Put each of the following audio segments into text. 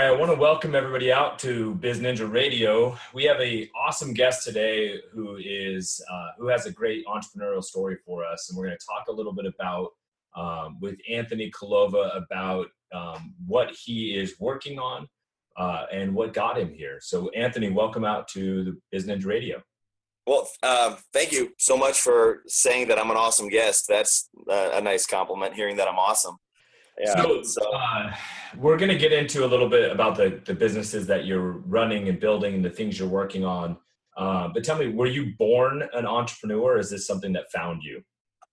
I want to welcome everybody out to Biz Ninja Radio. We have a awesome guest today who is uh, who has a great entrepreneurial story for us, and we're going to talk a little bit about um, with Anthony Collova about um, what he is working on uh, and what got him here. So, Anthony, welcome out to the Biz Ninja Radio. Well, uh, thank you so much for saying that I'm an awesome guest. That's a nice compliment. Hearing that I'm awesome. Yeah. So, so. Uh, we're going to get into a little bit about the, the businesses that you're running and building and the things you're working on. Uh, but tell me, were you born an entrepreneur? Or is this something that found you?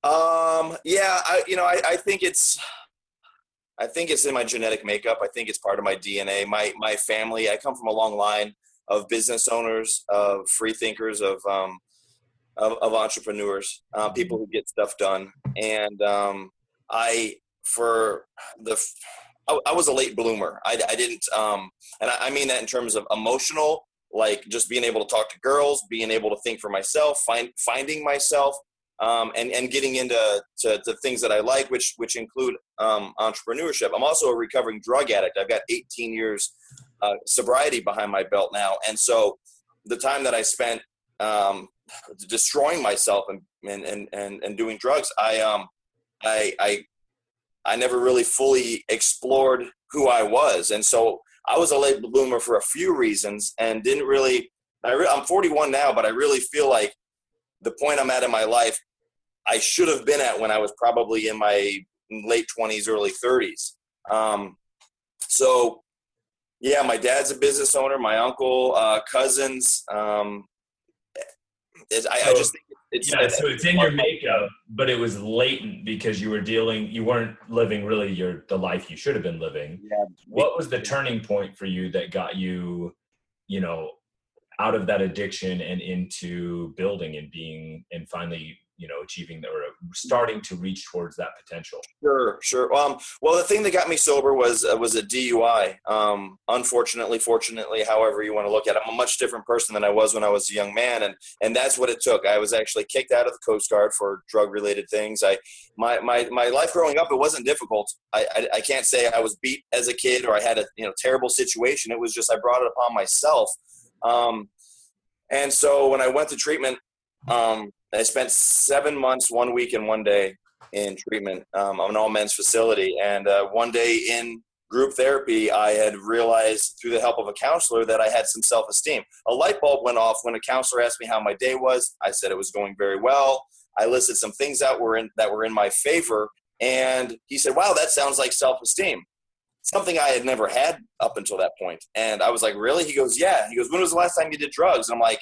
Um, yeah, I, you know, I, I think it's, I think it's in my genetic makeup. I think it's part of my DNA. My, my family, I come from a long line of business owners, of free thinkers, of, um, of, of entrepreneurs, uh, people who get stuff done. And, um, I, for the I, I was a late bloomer. I, I didn't, um, and I, I, mean that in terms of emotional, like just being able to talk to girls, being able to think for myself, find finding myself, um, and and getting into to, to, things that I like, which which include um, entrepreneurship. I'm also a recovering drug addict. I've got 18 years uh, sobriety behind my belt now, and so the time that I spent um, destroying myself and, and and and doing drugs, I um I I I never really fully explored who I was. And so I was a late bloomer for a few reasons and didn't really, I re, I'm 41 now, but I really feel like the point I'm at in my life, I should have been at when I was probably in my late 20s, early 30s. Um, so, yeah, my dad's a business owner, my uncle, uh, cousins. Um, I, so, I just think it's, yeah, it's, so it's in your makeup, but it was latent because you were dealing, you weren't living really your the life you should have been living. Yeah. What was the turning point for you that got you, you know, out of that addiction and into building and being and finally you know achieving or starting to reach towards that potential. Sure sure. Um, well the thing that got me sober was uh, was a dui um, unfortunately fortunately however you want to look at it i'm a much different person than i was when i was a young man and and that's what it took. I was actually kicked out of the coast guard for drug related things. I my, my my life growing up it wasn't difficult. I, I i can't say i was beat as a kid or i had a you know terrible situation. It was just i brought it upon myself. Um, and so when i went to treatment um, I spent seven months, one week, and one day in treatment um, of an all men's facility. And uh, one day in group therapy, I had realized through the help of a counselor that I had some self esteem. A light bulb went off when a counselor asked me how my day was. I said it was going very well. I listed some things that were in that were in my favor, and he said, "Wow, that sounds like self esteem." Something I had never had up until that point. And I was like, "Really?" He goes, "Yeah." He goes, "When was the last time you did drugs?" And I'm like,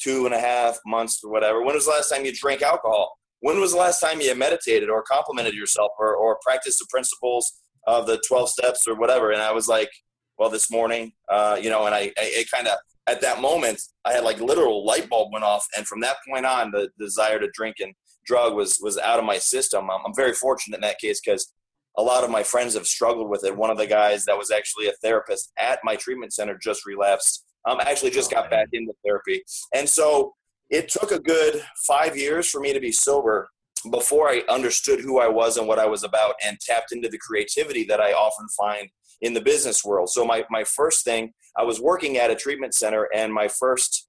two and a half months or whatever. When was the last time you drank alcohol? When was the last time you meditated or complimented yourself or, or practiced the principles of the 12 steps or whatever? And I was like, well, this morning, uh, you know, and I, I kind of, at that moment, I had like literal light bulb went off. And from that point on, the, the desire to drink and drug was, was out of my system. I'm, I'm very fortunate in that case because a lot of my friends have struggled with it. One of the guys that was actually a therapist at my treatment center just relapsed um, actually just got back into therapy. And so it took a good five years for me to be sober before I understood who I was and what I was about and tapped into the creativity that I often find in the business world. So my, my first thing, I was working at a treatment center and my first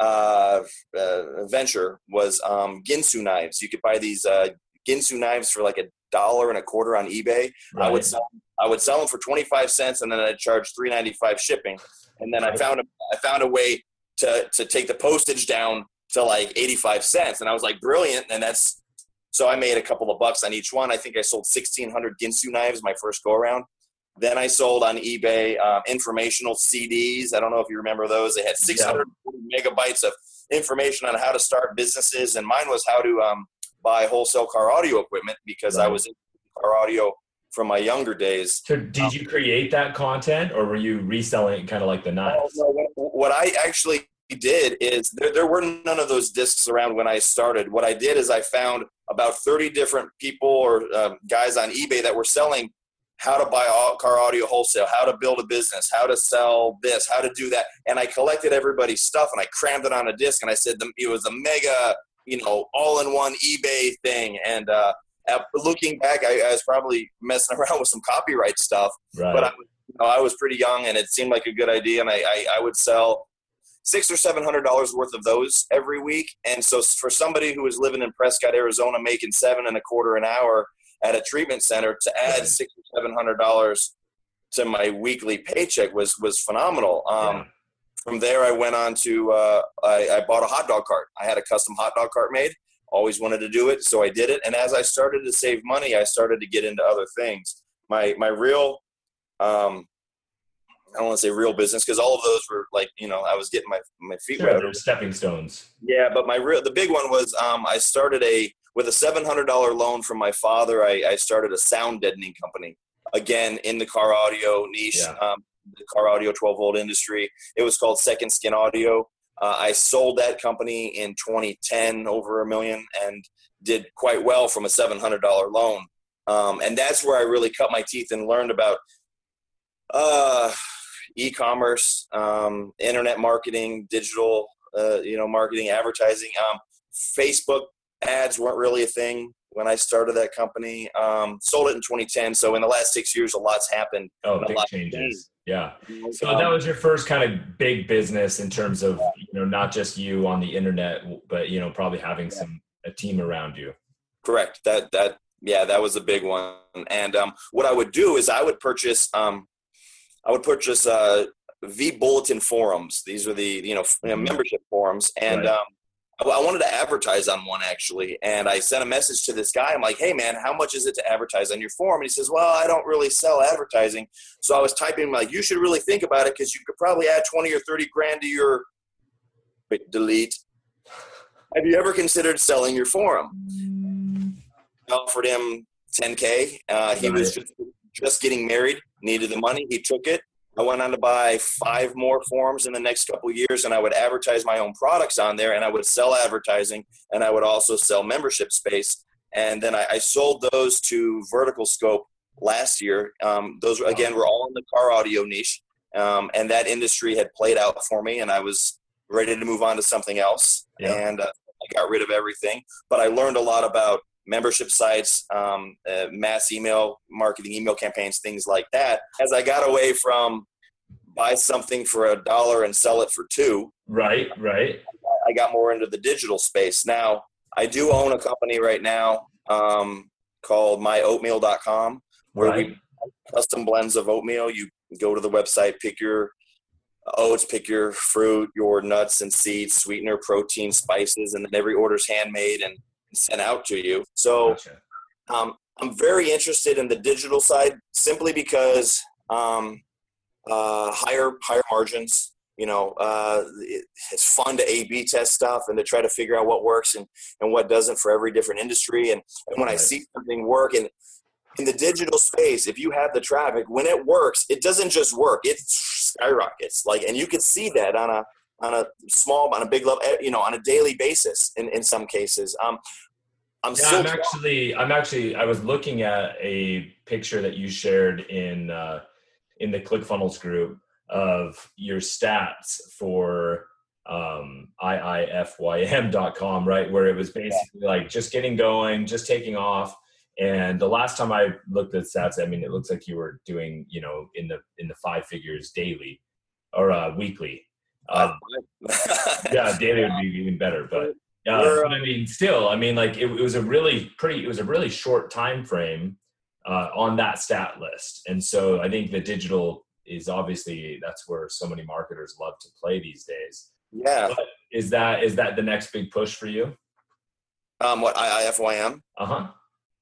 uh, uh, venture was um, Ginsu knives. You could buy these uh, Ginsu knives for like a dollar and a quarter on eBay. Right. I would sell I would sell them for 25 cents and then I'd charge 3.95 shipping. And then I found a, I found a way to, to take the postage down to like 85 cents. And I was like, brilliant. And that's, so I made a couple of bucks on each one. I think I sold 1600 Ginsu knives my first go around. Then I sold on eBay um, informational CDs. I don't know if you remember those. They had 600 yeah. megabytes of information on how to start businesses. And mine was how to um, buy wholesale car audio equipment because right. I was in car audio from my younger days. So, did um, you create that content, or were you reselling it kind of like the knives? No, no, what I actually did is there, there were none of those discs around when I started. What I did is I found about 30 different people or uh, guys on eBay that were selling how to buy car audio wholesale, how to build a business, how to sell this, how to do that. And I collected everybody's stuff and I crammed it on a disc and I said it was a mega, you know, all in one eBay thing. And uh, looking back, I, I, was probably messing around with some copyright stuff, right. but I was I was pretty young, and it seemed like a good idea, and I, I, I would sell six or seven hundred dollars worth of those every week. And so, for somebody who was living in Prescott, Arizona, making seven and a quarter an hour at a treatment center, to add six or seven hundred dollars to my weekly paycheck was was phenomenal. Um, yeah. From there, I went on to uh, I, I bought a hot dog cart. I had a custom hot dog cart made. Always wanted to do it, so I did it. And as I started to save money, I started to get into other things. My my real um, I don't want to say real business because all of those were like you know I was getting my my feet sure, wet. stepping stones. Yeah, but my real the big one was um, I started a with a seven hundred dollar loan from my father. I, I started a sound deadening company again in the car audio niche, yeah. um, the car audio twelve volt industry. It was called Second Skin Audio. Uh, I sold that company in 2010 over a million and did quite well from a $700 loan. Um, and that's where I really cut my teeth and learned about uh, e-commerce, um, internet marketing, digital, uh, you know, marketing, advertising. Um, Facebook ads weren't really a thing when I started that company. Um, sold it in 2010. So in the last six years, a lot's happened. Oh, big changes. Yeah. So that was your first kind of big business in terms of, you know, not just you on the internet, but, you know, probably having some, a team around you. Correct. That, that, yeah, that was a big one. And um, what I would do is I would purchase um, I would purchase uh, vBulletin forums. These are the you know, mm-hmm. membership forums, and right. um, I wanted to advertise on one actually, and I sent a message to this guy. I'm like, "Hey man, how much is it to advertise on your forum?" And he says, "Well, I don't really sell advertising." So I was typing like, "You should really think about it because you could probably add twenty or thirty grand to your wait, delete." Have you ever considered selling your forum? I offered him 10k. Uh, he was just just getting married, needed the money. He took it. I went on to buy five more forms in the next couple years, and I would advertise my own products on there, and I would sell advertising, and I would also sell membership space. And then I, I sold those to Vertical Scope last year. Um, those again were all in the car audio niche, um, and that industry had played out for me, and I was ready to move on to something else. Yeah. And uh, I got rid of everything, but I learned a lot about membership sites, um, uh, mass email marketing, email campaigns, things like that. As I got away from buy something for a dollar and sell it for two. Right, right. I got more into the digital space. Now, I do own a company right now um, called myoatmeal.com where right. we custom blends of oatmeal. You go to the website, pick your oats, pick your fruit, your nuts and seeds, sweetener, protein, spices, and then every order's handmade and sent out to you. So gotcha. um, I'm very interested in the digital side simply because um, uh, higher higher margins. You know, uh, it, it's fun to A/B test stuff and to try to figure out what works and, and what doesn't for every different industry. And, and when right. I see something work and in the digital space, if you have the traffic, when it works, it doesn't just work; it skyrockets. Like, and you can see that on a on a small, on a big level, eh, you know, on a daily basis in, in some cases. Um, I'm yeah, I'm actually, I'm actually, I was looking at a picture that you shared in, uh, in the ClickFunnels group of your stats for um, iifym.com, right? Where it was basically yeah. like just getting going, just taking off. And the last time I looked at stats, I mean, it looks like you were doing, you know, in the in the five figures daily or uh, weekly. Um, yeah, daily would be even better, but uh, I mean, still, I mean, like it, it, was a really pretty, it was a really short time frame uh, on that stat list, and so I think the digital is obviously that's where so many marketers love to play these days. Yeah, but is that is that the next big push for you? Um, what IIFYM? Uh huh.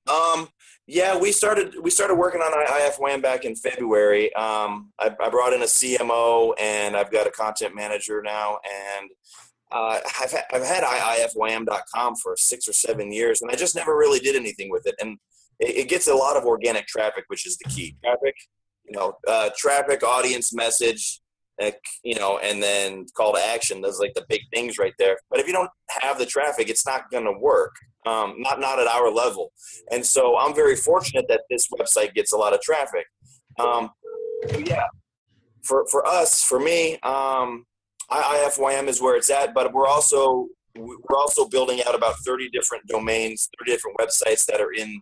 Um, yeah, we started we started working on IIFYM back in February. Um, I, I, brought in a CMO and I've got a content manager now, and uh, I've had, I've had IIFYM.com for six or seven years, and I just never really did anything with it. And it, it gets a lot of organic traffic, which is the key. Traffic, you know, uh, traffic, audience, message, you know, and then call to action. Those are like the big things right there. But if you don't have the traffic, it's not going to work. Um, not not at our level. And so I'm very fortunate that this website gets a lot of traffic. Um, yeah, for for us, for me, um, IIFYM is where it's at. But we're also we're also building out about 30 different domains, 30 different websites that are in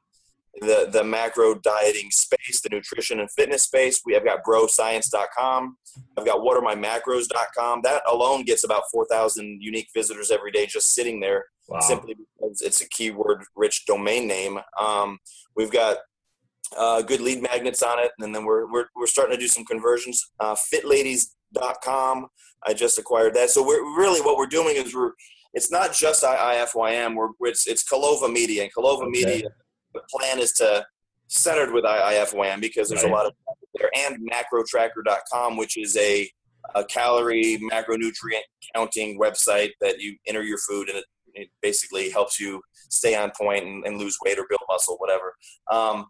the the macro dieting space, the nutrition and fitness space. We have got broscience.com. I've got whataremymacros.com. That alone gets about 4,000 unique visitors every day just sitting there wow. simply because it's a keyword rich domain name. Um, we've got uh, good lead magnets on it. And then we're, we're, we're starting to do some conversions. Uh, fitladies.com. I just acquired that. So we're really, what we're doing is we're, it's not just IIFYM. We're, it's, it's Collova Media and Collova okay. Media. The plan is to centered with IIFYM because there's right. a lot of there and macrotracker.com, which is a, a calorie macronutrient counting website that you enter your food and it, it basically helps you stay on point and, and, lose weight or build muscle, whatever. Um,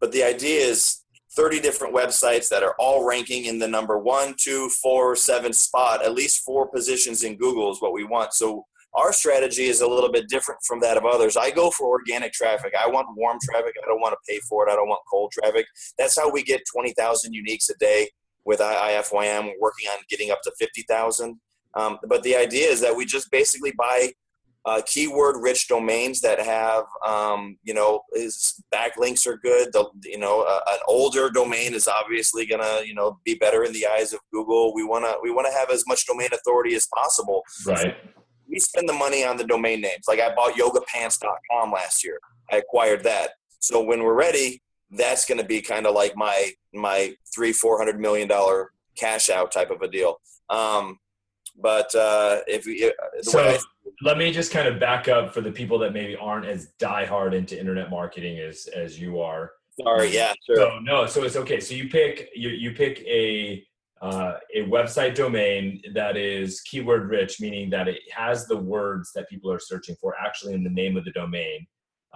but the idea is 30 different websites that are all ranking in the number one, two, four, seven spot, at least four positions in Google is what we want. So our strategy is a little bit different from that of others. I go for organic traffic. I want warm traffic. I don't want to pay for it. I don't want cold traffic. That's how we get 20,000 uniques a day with IIFYM. We're working on getting up to 50,000. Um, but the idea is that we just basically buy uh, keyword rich domains that have um, you know is backlinks are good the, you know uh, an older domain is obviously gonna you know be better in the eyes of google we want to we want to have as much domain authority as possible right we spend the money on the domain names like i bought yogapants.com last year i acquired that so when we're ready that's going to be kind of like my my three four hundred million dollar cash out type of a deal um, but uh, if we, so I, let me just kind of back up for the people that maybe aren't as diehard into internet marketing as as you are. Sorry, yeah, sure. So no, so it's okay. So you pick you you pick a uh, a website domain that is keyword rich, meaning that it has the words that people are searching for actually in the name of the domain,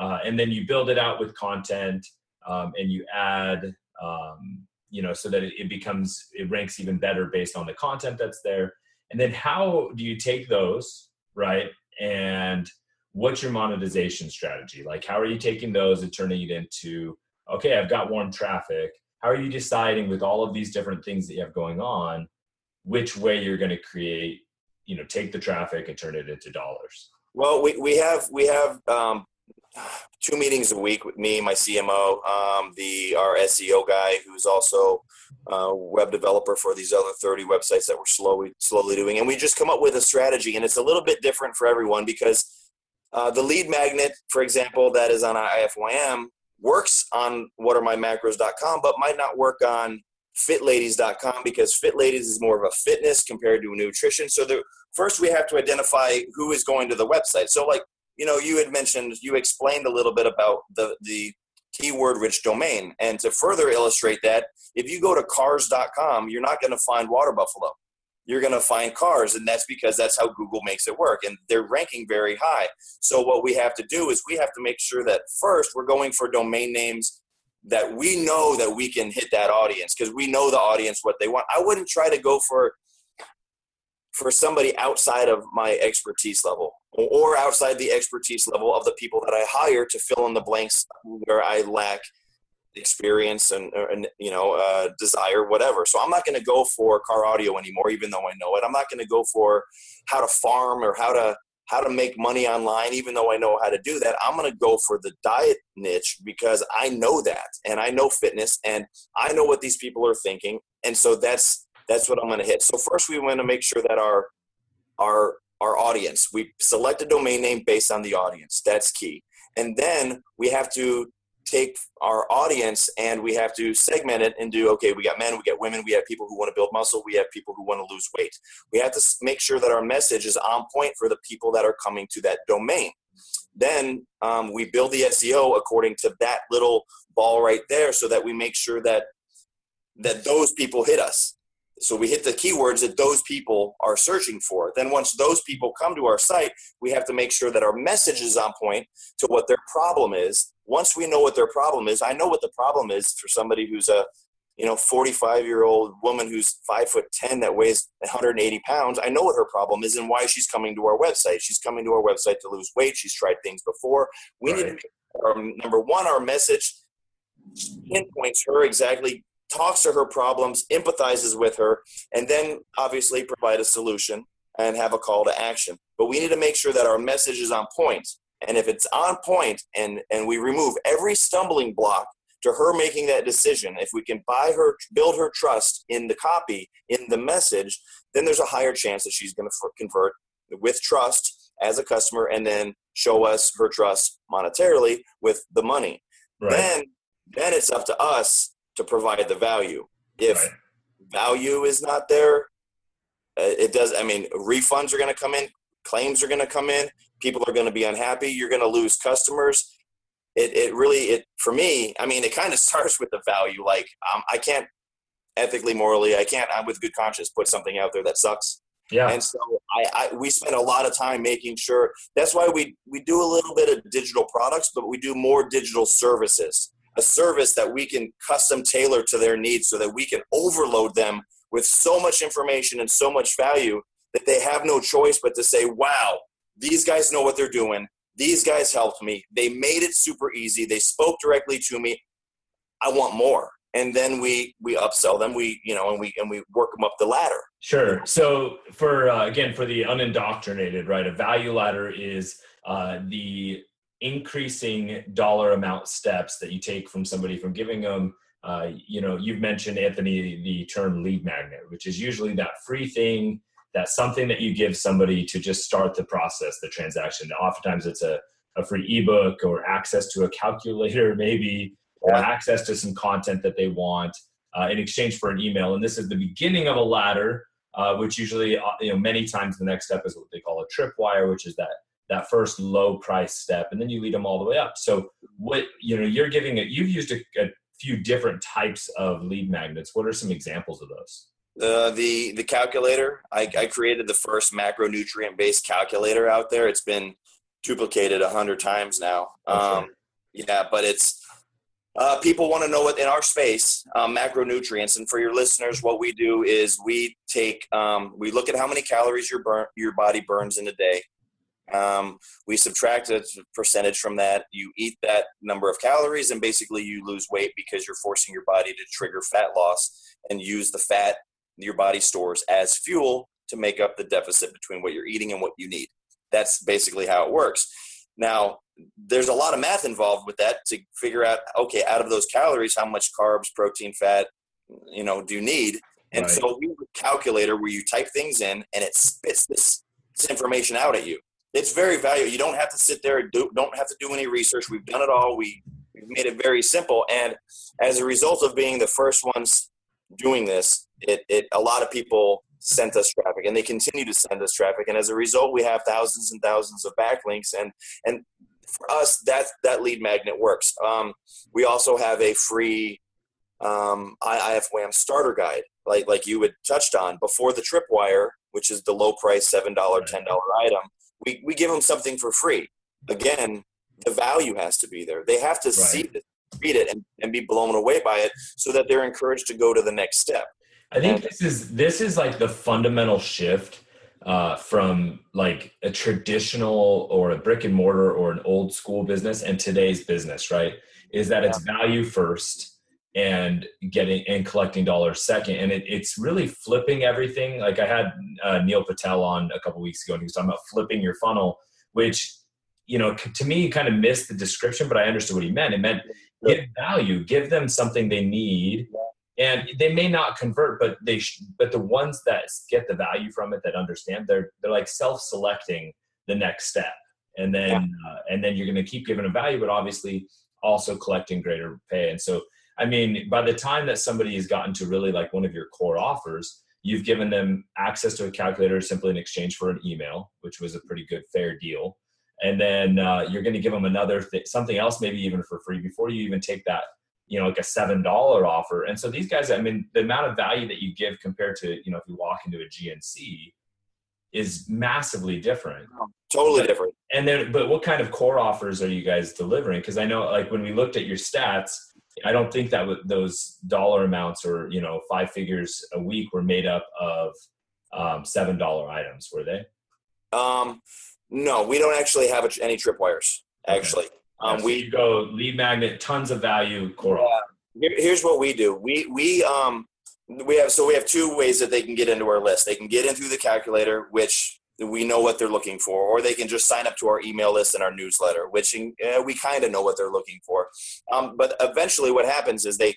uh, and then you build it out with content, um, and you add, um, you know, so that it, it becomes it ranks even better based on the content that's there. And then how do you take those, right? And what's your monetization strategy? Like, how are you taking those and turning it into, okay, I've got warm traffic. How are you deciding with all of these different things that you have going on, which way you're going to create, you know, take the traffic and turn it into dollars? Well, we, we have, we have, um, two meetings a week with me, my CMO, um, the our SEO guy, who's also uh, web developer for these other 30 websites that we're slowly slowly doing, and we just come up with a strategy, and it's a little bit different for everyone because uh, the lead magnet, for example, that is on IIFYM works on whataremymacros.com, but might not work on fitladies.com because fitladies is more of a fitness compared to nutrition. So the, first we have to identify who is going to the website. So like you know, you had mentioned, you explained a little bit about the, the keyword rich domain. And to further illustrate that, if you go to cars.com, you're not going to find water buffalo. You're going to find cars, and that's because that's how Google makes it work. And they're ranking very high. So, what we have to do is we have to make sure that first we're going for domain names that we know that we can hit that audience because we know the audience what they want. I wouldn't try to go for for somebody outside of my expertise level or outside the expertise level of the people that I hire to fill in the blanks where I lack experience and, and you know uh, desire whatever so i'm not going to go for car audio anymore even though i know it i'm not going to go for how to farm or how to how to make money online even though i know how to do that i'm going to go for the diet niche because i know that and i know fitness and i know what these people are thinking and so that's that's what I'm going to hit. So first, we want to make sure that our our our audience. We select a domain name based on the audience. That's key. And then we have to take our audience and we have to segment it into okay, we got men, we got women, we have people who want to build muscle, we have people who want to lose weight. We have to make sure that our message is on point for the people that are coming to that domain. Then um, we build the SEO according to that little ball right there, so that we make sure that that those people hit us so we hit the keywords that those people are searching for. Then once those people come to our site, we have to make sure that our message is on point to what their problem is. Once we know what their problem is, I know what the problem is for somebody who's a you know 45 year old woman who's five foot 10 that weighs 180 pounds i know what her problem is and why she's coming to our website she's coming to our website to lose weight she's tried things before we right. need to um, number one our message pinpoints her exactly talks to her problems, empathizes with her, and then obviously provide a solution and have a call to action. But we need to make sure that our message is on point. And if it's on point and, and we remove every stumbling block to her making that decision, if we can buy her, build her trust in the copy, in the message, then there's a higher chance that she's going to convert with trust as a customer and then show us her trust monetarily with the money. Right. Then, then it's up to us to provide the value. If right. value is not there, uh, it does. I mean, refunds are going to come in, claims are going to come in, people are going to be unhappy, you're going to lose customers. It, it really, it for me, I mean, it kind of starts with the value. Like, um, I can't ethically, morally, I can't, I'm with good conscience, put something out there that sucks. Yeah. And so I, I, we spend a lot of time making sure that's why we, we do a little bit of digital products, but we do more digital services a service that we can custom tailor to their needs so that we can overload them with so much information and so much value that they have no choice but to say, wow, these guys know what they're doing. These guys helped me. They made it super easy. They spoke directly to me. I want more. And then we we upsell them. We you know and we and we work them up the ladder. Sure. So for uh, again for the unindoctrinated, right? A value ladder is uh, the increasing dollar amount steps that you take from somebody from giving them uh, you know you've mentioned anthony the term lead magnet which is usually that free thing that something that you give somebody to just start the process the transaction. Oftentimes it's a, a free ebook or access to a calculator maybe or access to some content that they want uh, in exchange for an email. And this is the beginning of a ladder uh, which usually uh, you know many times the next step is what they call a tripwire which is that that first low price step and then you lead them all the way up. So what you know you're giving it you've used a, a few different types of lead magnets. What are some examples of those? Uh, the the calculator. I, I created the first macronutrient based calculator out there. It's been duplicated a hundred times now. Um, yeah but it's uh, people want to know what in our space um, macronutrients. And for your listeners what we do is we take um, we look at how many calories your burn your body burns in a day um, we subtract a percentage from that. You eat that number of calories, and basically you lose weight because you're forcing your body to trigger fat loss and use the fat your body stores as fuel to make up the deficit between what you're eating and what you need. That's basically how it works. Now, there's a lot of math involved with that to figure out okay, out of those calories, how much carbs, protein, fat, you know, do you need? And right. so we have a calculator where you type things in and it spits this, this information out at you it's very valuable. You don't have to sit there and do, don't have to do any research. We've done it all. We, we've made it very simple. And as a result of being the first ones doing this, it, it a lot of people sent us traffic and they continue to send us traffic. And as a result, we have thousands and thousands of backlinks. And, and for us, that, that lead magnet works. Um, we also have a free um, IIFYM starter guide, like, like you had touched on before the tripwire, which is the low price $7, $10 item we, we give them something for free. Again, the value has to be there. They have to right. see it, read it, and, and be blown away by it so that they're encouraged to go to the next step. I think this is this is like the fundamental shift uh, from like a traditional or a brick and mortar or an old school business and today's business, right? Is that it's value first and getting and collecting dollars second. And it, it's really flipping everything. Like i had uh, neil patel on a couple weeks ago and he was talking about flipping your funnel which you know to me kind of missed the description but i understood what he meant. It meant give value give them something they need. And they may not convert but they sh- but the ones that get the value from it that understand they're they're like self-selecting the next step. And then yeah. uh, and then you're going to keep giving them value but obviously also collecting greater pay. And so I mean, by the time that somebody has gotten to really like one of your core offers, you've given them access to a calculator simply in exchange for an email, which was a pretty good fair deal. And then uh, you're going to give them another th- something else, maybe even for free, before you even take that, you know, like a seven dollar offer. And so these guys, I mean, the amount of value that you give compared to, you know, if you walk into a GNC, is massively different. totally different. And then, but what kind of core offers are you guys delivering? Because I know, like, when we looked at your stats, I don't think that those dollar amounts or you know five figures a week were made up of um, seven dollar items, were they? Um, no, we don't actually have any tripwires. Actually, okay. um, so we go lead magnet, tons of value. coral. Yeah. Here's what we do. We we um we have so we have two ways that they can get into our list. They can get in through the calculator, which we know what they're looking for, or they can just sign up to our email list and our newsletter, which uh, we kind of know what they're looking for. Um, but eventually, what happens is they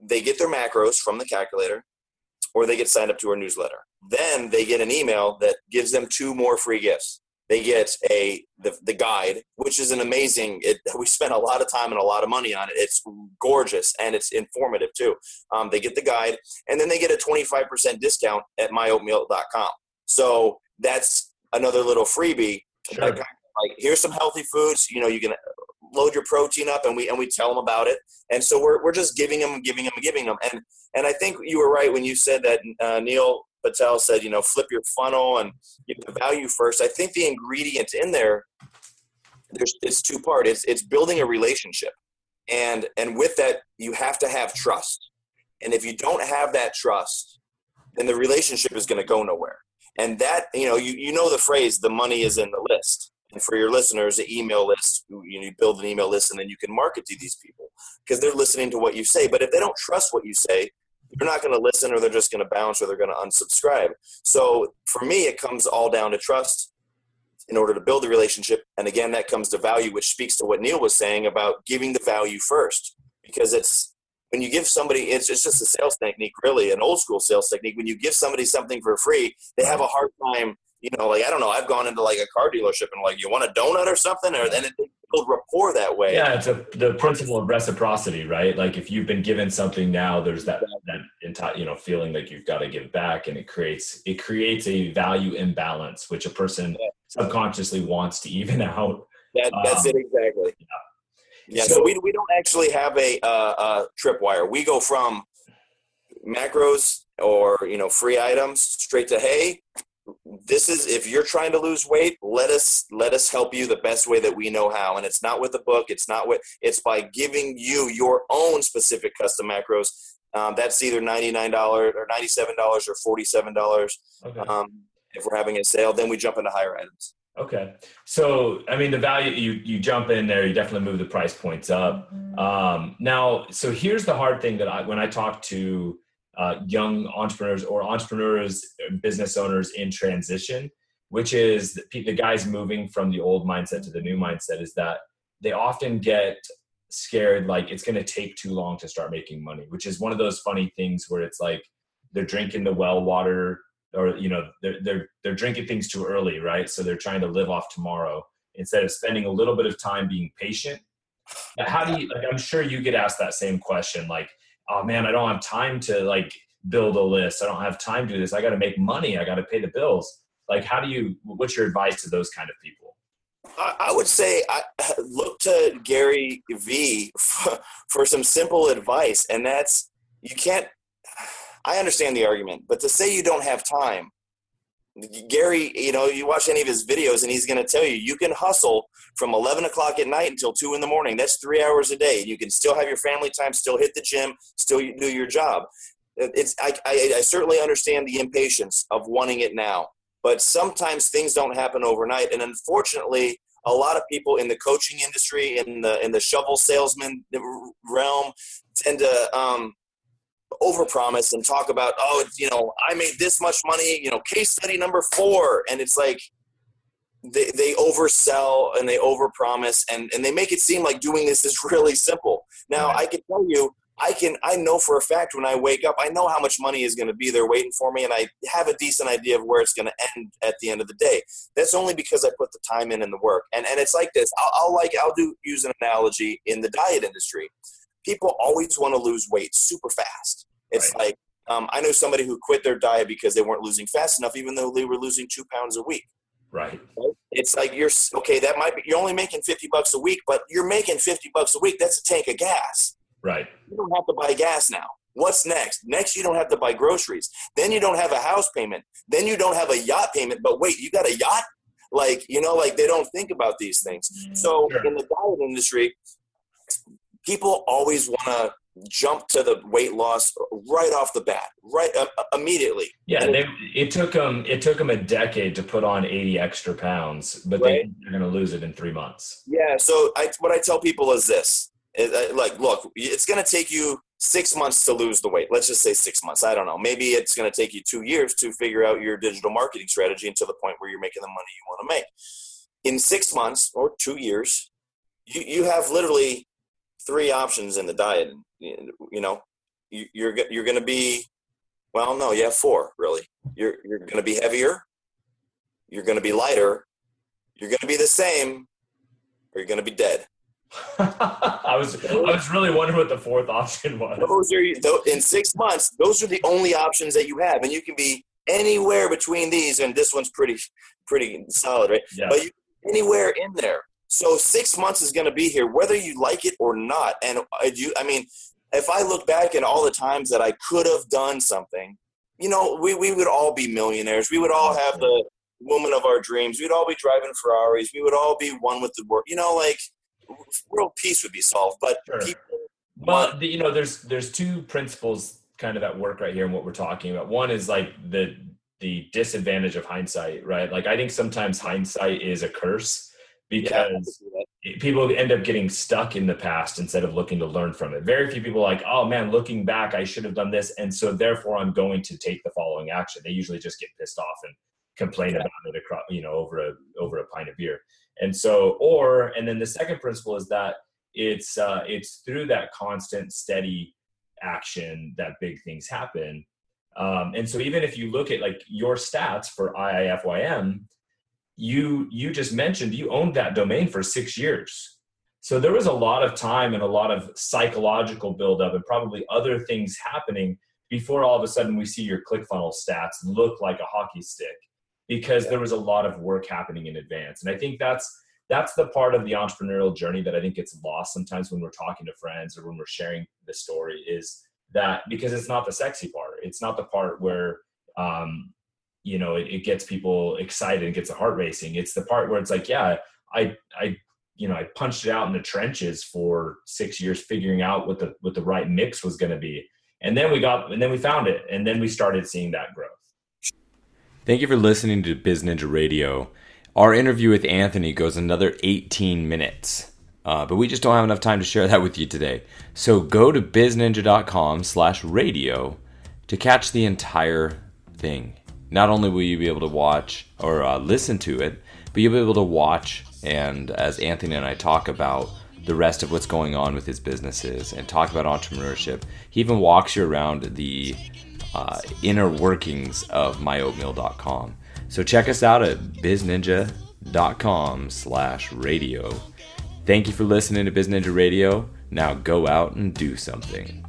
they get their macros from the calculator, or they get signed up to our newsletter. Then they get an email that gives them two more free gifts. They get a the, the guide, which is an amazing. It, we spent a lot of time and a lot of money on it. It's gorgeous and it's informative too. Um, they get the guide, and then they get a 25% discount at myoatmeal.com. So that's another little freebie. Sure. Like, here's some healthy foods. You know, you can load your protein up, and we and we tell them about it. And so we're we're just giving them, giving them, giving them. And and I think you were right when you said that uh, Neil Patel said, you know, flip your funnel and give the value first. I think the ingredient in there, there's it's two part. It's it's building a relationship, and and with that you have to have trust. And if you don't have that trust, then the relationship is going to go nowhere. And that you know you you know the phrase the money is in the list. And for your listeners, the email list, you, you build an email list and then you can market to these people because they're listening to what you say. But if they don't trust what you say, they're not going to listen or they're just going to bounce or they're going to unsubscribe. So for me, it comes all down to trust in order to build the relationship. And again, that comes to value, which speaks to what Neil was saying about giving the value first. Because it's when you give somebody, it's, it's just a sales technique, really, an old school sales technique. When you give somebody something for free, they have a hard time you know, like I don't know, I've gone into like a car dealership and like, you want a donut or something, or then it build rapport that way. Yeah, it's a, the principle of reciprocity, right? Like if you've been given something now, there's that that entire you know feeling like you've got to give back, and it creates it creates a value imbalance, which a person yeah. subconsciously wants to even out. That, that's um, it exactly. Yeah. Yeah, so, so, we, we don't actually have a, uh, a tripwire. We go from macros or you know free items straight to hey this is if you're trying to lose weight let us let us help you the best way that we know how. And it's not with the book. It's not with it's by giving you your own specific custom macros. Um, that's either $99 or $97 or $47 okay. um, if we're having a sale then we jump into higher items okay so i mean the value you you jump in there you definitely move the price points up mm-hmm. um, now so here's the hard thing that i when i talk to uh, young entrepreneurs or entrepreneurs, business owners in transition, which is the, the guys moving from the old mindset to the new mindset, is that they often get scared like it's going to take too long to start making money, which is one of those funny things where it's like they're drinking the well water or you know they're they're they're drinking things too early, right? So they're trying to live off tomorrow instead of spending a little bit of time being patient. How do you like I'm sure you get asked that same question like oh man, I don't have time to like build a list. I don't have time to do this. I got to make money. I got to pay the bills. Like, how do you, what's your advice to those kind of people? I would say I look to Gary V for, for some simple advice, and that's you can't. I understand the argument, but to say you don't have time, Gary, you know, you watch any of his videos, and he's going to tell you you can hustle from 11 o'clock at night until 2 in the morning. That's three hours a day. You can still have your family time, still hit the gym, still do your job. It's, I, I, I certainly understand the impatience of wanting it now, but sometimes things don't happen overnight. And unfortunately, a lot of people in the coaching industry, in the, in the shovel salesman realm, tend to um, overpromise and talk about, oh, you know, I made this much money, you know, case study number four. And it's like, they, they oversell and they overpromise and, and they make it seem like doing this is really simple. Now, right. I can tell you, I can I know for a fact when I wake up, I know how much money is going to be there waiting for me, and I have a decent idea of where it's going to end at the end of the day. That's only because I put the time in and the work. And and it's like this. I'll, I'll like I'll do use an analogy in the diet industry. People always want to lose weight super fast. It's right. like um, I know somebody who quit their diet because they weren't losing fast enough, even though they were losing two pounds a week. Right. It's like you're okay. That might be you're only making fifty bucks a week, but you're making fifty bucks a week. That's a tank of gas. Right. You don't have to buy gas now. What's next? Next, you don't have to buy groceries. Then you don't have a house payment. Then you don't have a yacht payment. But wait, you got a yacht? Like you know, like they don't think about these things. So sure. in the diet industry, people always want to jump to the weight loss right off the bat, right uh, uh immediately. Yeah, they, it took them it took them a decade to put on 80 extra pounds, but right? they, are going to lose it in three months. Yeah. So I, what I tell people is this: It, uh, like, look, it's going to take you six months to lose the weight. Let's just say six months. I don't know. Maybe it's going to take you two years to figure out your digital marketing strategy until the point where you're making the money you want to make. In six months or two years, you, you have literally three options in the diet. You know, you, you're you're going to be, well, no, you have four really. You're you're going to be heavier. You're going to be lighter. You're going to be the same, or you're going to be dead. I was I was really wondering what the fourth option was. Those are in six months. Those are the only options that you have, and you can be anywhere between these. And this one's pretty pretty solid, right? Yeah. But you, anywhere in there. So six months is going to be here, whether you like it or not. And I do. I mean, if I look back at all the times that I could have done something, you know, we we would all be millionaires. We would all have the woman of our dreams. We'd all be driving Ferraris. We would all be one with the world. You know, like world peace would be solved. But sure. people, well, you know, there's there's two principles kind of at work right here in what we're talking about. One is like the the disadvantage of hindsight, right? Like I think sometimes hindsight is a curse because yeah, people end up getting stuck in the past instead of looking to learn from it. Very few people like, oh man, looking back, I should have done this, and so therefore I'm going to take the following action. They usually just get pissed off and complain yeah. about it across, you know, over a over a pint of beer. And so, or and then the second principle is that it's uh, it's through that constant, steady action that big things happen. Um, and so, even if you look at like your stats for IIFYM, you you just mentioned you owned that domain for six years. So there was a lot of time and a lot of psychological buildup and probably other things happening before all of a sudden we see your ClickFunnels stats look like a hockey stick because yeah. there was a lot of work happening in advance. And I think that's that's the part of the entrepreneurial journey that I think gets lost sometimes when we're talking to friends or when we're sharing the story is that because it's not the sexy part. It's not the part where um, you know it, it gets people excited and gets the heart racing. It's the part where it's like, yeah, I I you know I punched it out in the trenches for six years figuring out what the what the right mix was going to be, and then we got and then we found it, and then we started seeing that growth. Thank you for listening to Biz Ninja Radio. Our interview with Anthony goes another 18 minutes, uh, but we just don't have enough time to share that with you today. So go to bizninja.com slash radio to catch the entire thing. Not only will you be able to watch or uh, listen to it, but you'll be able to watch and as Anthony and I talk about the rest of what's going on with his businesses and talk about entrepreneurship. He even walks you around the uh, inner workings of myoatmeal.com. So check us out at bizninja.com slash radio. Thank you for listening to Biz Ninja Radio. Now go out and do something.